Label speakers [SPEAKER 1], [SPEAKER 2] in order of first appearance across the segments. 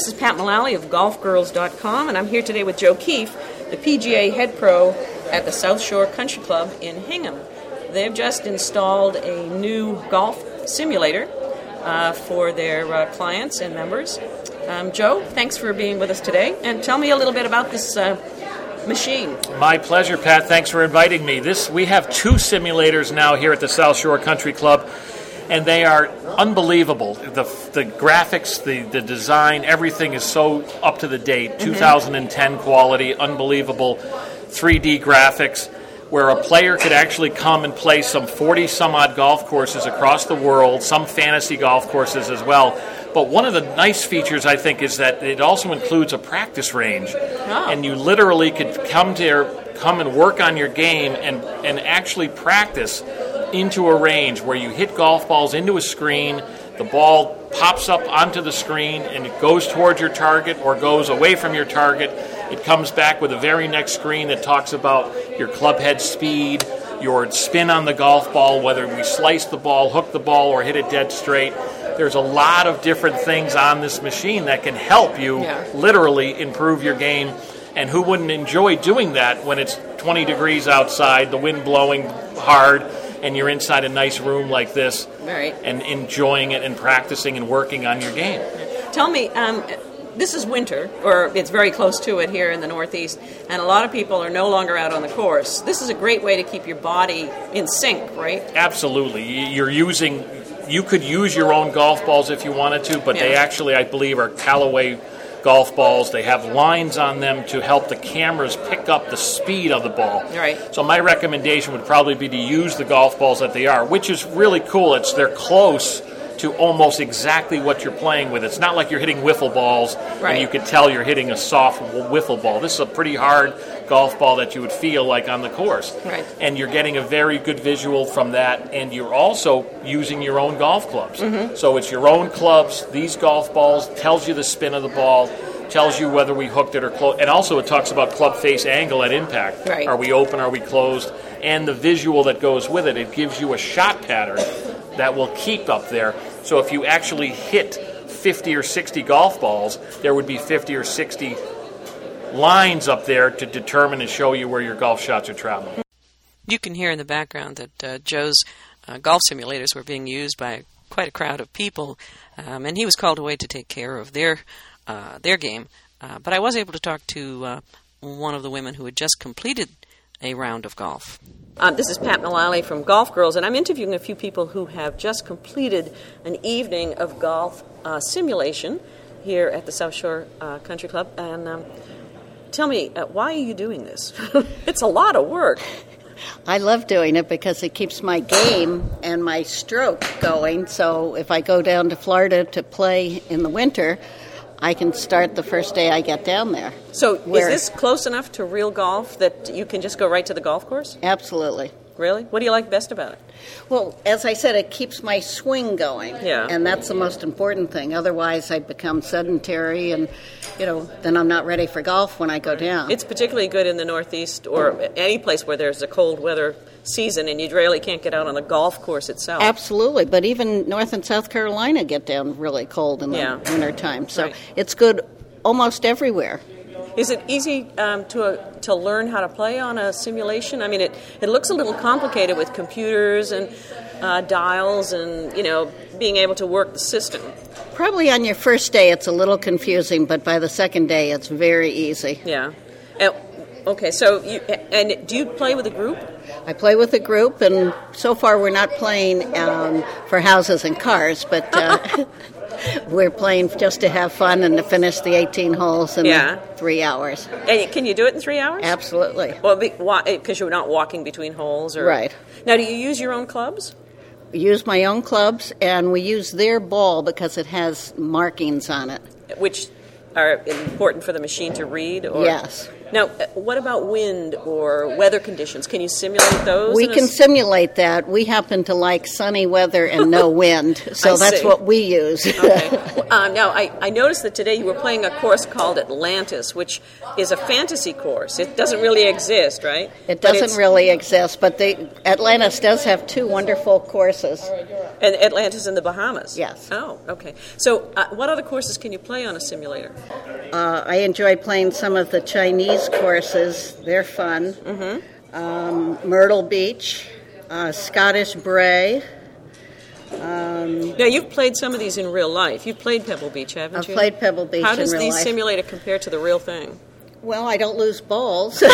[SPEAKER 1] this is Pat Mullally of GolfGirls.com, and I'm here today with Joe Keefe, the PGA head pro at the South Shore Country Club in Hingham. They've just installed a new golf simulator uh, for their uh, clients and members. Um, Joe, thanks for being with us today, and tell me a little bit about this uh, machine.
[SPEAKER 2] My pleasure, Pat. Thanks for inviting me. This we have two simulators now here at the South Shore Country Club and they are unbelievable. The, the graphics, the, the design, everything is so up to the date. Mm-hmm. 2010 quality, unbelievable 3D graphics, where a player could actually come and play some 40 some odd golf courses across the world, some fantasy golf courses as well. But one of the nice features, I think, is that it also includes a practice range, oh. and you literally could come to come and work on your game and and actually practice into a range where you hit golf balls into a screen, the ball pops up onto the screen and it goes towards your target or goes away from your target. It comes back with a very next screen that talks about your club head speed, your spin on the golf ball, whether we slice the ball, hook the ball, or hit it dead straight. There's a lot of different things on this machine that can help you yeah. literally improve your game. And who wouldn't enjoy doing that when it's 20 degrees outside, the wind blowing hard, and you're inside a nice room like this
[SPEAKER 1] right.
[SPEAKER 2] and enjoying it and practicing and working on your game.
[SPEAKER 1] Tell me, um, this is winter, or it's very close to it here in the Northeast, and a lot of people are no longer out on the course. This is a great way to keep your body in sync, right?
[SPEAKER 2] Absolutely. You're using, you could use your own golf balls if you wanted to, but yeah. they actually, I believe, are Callaway golf balls. They have lines on them to help the cameras pick up the speed of the ball.
[SPEAKER 1] Right.
[SPEAKER 2] So my recommendation would probably be to use the golf balls that they are, which is really cool. It's they're close to almost exactly what you're playing with. It's not like you're hitting wiffle balls right. and you can tell you're hitting a soft wiffle ball. This is a pretty hard golf ball that you would feel like on the course.
[SPEAKER 1] Right.
[SPEAKER 2] And you're getting a very good visual from that, and you're also using your own golf clubs. Mm-hmm. So it's your own clubs. These golf balls tells you the spin of the ball tells you whether we hooked it or closed. And also, it talks about club face angle at impact.
[SPEAKER 1] Right.
[SPEAKER 2] Are we open? Are we closed? And the visual that goes with it. It gives you a shot pattern that will keep up there. So if you actually hit 50 or 60 golf balls, there would be 50 or 60 lines up there to determine and show you where your golf shots are traveling.
[SPEAKER 1] You can hear in the background that uh, Joe's uh, golf simulators were being used by quite a crowd of people, um, and he was called away to take care of their uh, their game. Uh, but I was able to talk to uh, one of the women who had just completed a round of golf. Um, this is Pat Mullally from Golf Girls, and I'm interviewing a few people who have just completed an evening of golf uh, simulation here at the South Shore uh, Country Club. And um, tell me, uh, why are you doing this? it's a lot of work.
[SPEAKER 3] I love doing it because it keeps my game and my stroke going. So if I go down to Florida to play in the winter, I can start the first day I get down there.
[SPEAKER 1] So, Where, is this close enough to real golf that you can just go right to the golf course?
[SPEAKER 3] Absolutely.
[SPEAKER 1] Really? What do you like best about it?
[SPEAKER 3] Well, as I said, it keeps my swing going.
[SPEAKER 1] Yeah.
[SPEAKER 3] And that's the most important thing. Otherwise, I become sedentary and, you know, then I'm not ready for golf when I go down.
[SPEAKER 1] It's particularly good in the Northeast or any place where there's a cold weather season and you really can't get out on the golf course itself.
[SPEAKER 3] Absolutely. But even North and South Carolina get down really cold in the
[SPEAKER 1] yeah.
[SPEAKER 3] wintertime. So
[SPEAKER 1] right.
[SPEAKER 3] it's good almost everywhere.
[SPEAKER 1] Is it easy um, to uh, to learn how to play on a simulation? I mean, it it looks a little complicated with computers and uh, dials and you know being able to work the system.
[SPEAKER 3] Probably on your first day it's a little confusing, but by the second day it's very easy.
[SPEAKER 1] Yeah. And, okay, so you and do you play with a group?
[SPEAKER 3] I play with a group, and so far we're not playing um, for houses and cars, but. Uh, we're playing just to have fun and to finish the 18 holes in
[SPEAKER 1] yeah.
[SPEAKER 3] three hours.
[SPEAKER 1] And can you do it in three hours?
[SPEAKER 3] Absolutely.
[SPEAKER 1] Well, because eh, you're not walking between holes, or
[SPEAKER 3] right.
[SPEAKER 1] Now, do you use your own clubs?
[SPEAKER 3] Use my own clubs, and we use their ball because it has markings on it,
[SPEAKER 1] which are important for the machine to read. Or?
[SPEAKER 3] Yes.
[SPEAKER 1] Now, uh, what about wind or weather conditions? Can you simulate those?
[SPEAKER 3] We can
[SPEAKER 1] s-
[SPEAKER 3] simulate that. We happen to like sunny weather and no wind, so that's
[SPEAKER 1] see.
[SPEAKER 3] what we use.
[SPEAKER 1] Okay. uh, now, I, I noticed that today you were playing a course called Atlantis, which is a fantasy course. It doesn't really exist, right?
[SPEAKER 3] It doesn't really exist, but the Atlantis does have two wonderful courses.
[SPEAKER 1] And Atlantis in the Bahamas.
[SPEAKER 3] Yes.
[SPEAKER 1] Oh, okay. So, uh, what other courses can you play on a simulator?
[SPEAKER 3] Uh, I enjoy playing some of the Chinese courses. They're fun.
[SPEAKER 1] Mm-hmm.
[SPEAKER 3] Um, Myrtle Beach, uh, Scottish Bray.
[SPEAKER 1] Now, you've played some of these in real life. You've played Pebble Beach, haven't you?
[SPEAKER 3] I've played Pebble Beach
[SPEAKER 1] How does
[SPEAKER 3] real
[SPEAKER 1] the
[SPEAKER 3] life.
[SPEAKER 1] simulator compare to the real thing?
[SPEAKER 3] well, I don't lose balls.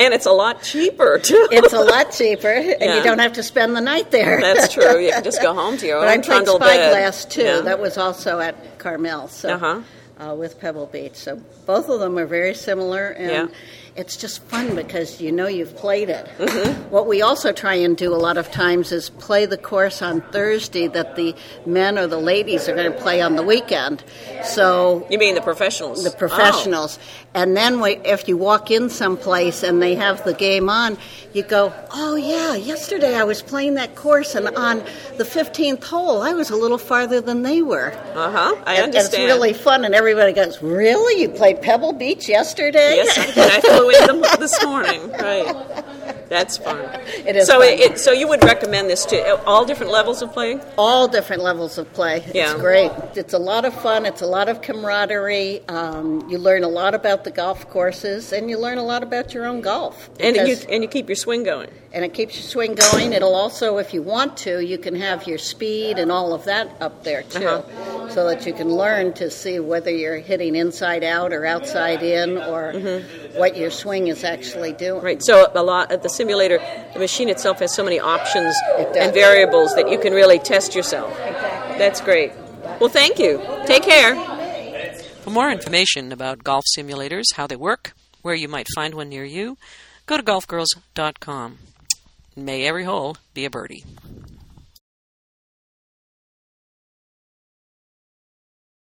[SPEAKER 1] And it's a lot cheaper, too.
[SPEAKER 3] it's a lot cheaper, and
[SPEAKER 1] Yeah.
[SPEAKER 3] you don't have to spend the night there.
[SPEAKER 1] That's true. You can just go home to your
[SPEAKER 3] But
[SPEAKER 1] own
[SPEAKER 3] I played
[SPEAKER 1] bed.
[SPEAKER 3] Spyglass too.
[SPEAKER 1] Yeah.
[SPEAKER 3] That was also at Carmel, so
[SPEAKER 1] Uh-huh.
[SPEAKER 3] Uh, with Pebble Beach. So both of them are very similar, and. It's just fun because you know you've played it.
[SPEAKER 1] Mm-hmm.
[SPEAKER 3] What we also try and do a lot of times is play the course on Thursday that the men or the ladies are going to play on the weekend. So
[SPEAKER 1] You mean the professionals?
[SPEAKER 3] the professionals. And then we, if you walk in someplace and they have the game on, you go, oh, yeah, yesterday I was playing that course, and on the 15th hole, I was a little farther than they were.
[SPEAKER 1] Oh, uh huh. I
[SPEAKER 3] And
[SPEAKER 1] understand.
[SPEAKER 3] It's really fun, and everybody goes, really? You played Pebble Beach yesterday?
[SPEAKER 1] Yes, did. I flew in them this morning. Right. That's fun.
[SPEAKER 3] It is
[SPEAKER 1] So. It, it, so you would recommend this to all different levels of playing?
[SPEAKER 3] All different levels of play.
[SPEAKER 1] Yeah.
[SPEAKER 3] It's great. It's a lot of fun. It's a lot of camaraderie. Um, you learn a lot about the golf courses, and you learn a lot about your own golf.
[SPEAKER 1] And you and you keep your swing going.
[SPEAKER 3] and it keeps your swing going. It'll also, if you want to, you can have your speed and all of that up there too,
[SPEAKER 1] Uh-huh.
[SPEAKER 3] so that you can learn to see whether you're hitting inside out or outside in, or what your swing is actually doing.
[SPEAKER 1] Right. So a lot of the simulator, the machine itself has so many options and variables that you can really test yourself. That's great. Well, thank you. Take care.
[SPEAKER 4] For more information about golf simulators, how they work, where you might find one near you, go to golfgirls.com. May every hole be a birdie.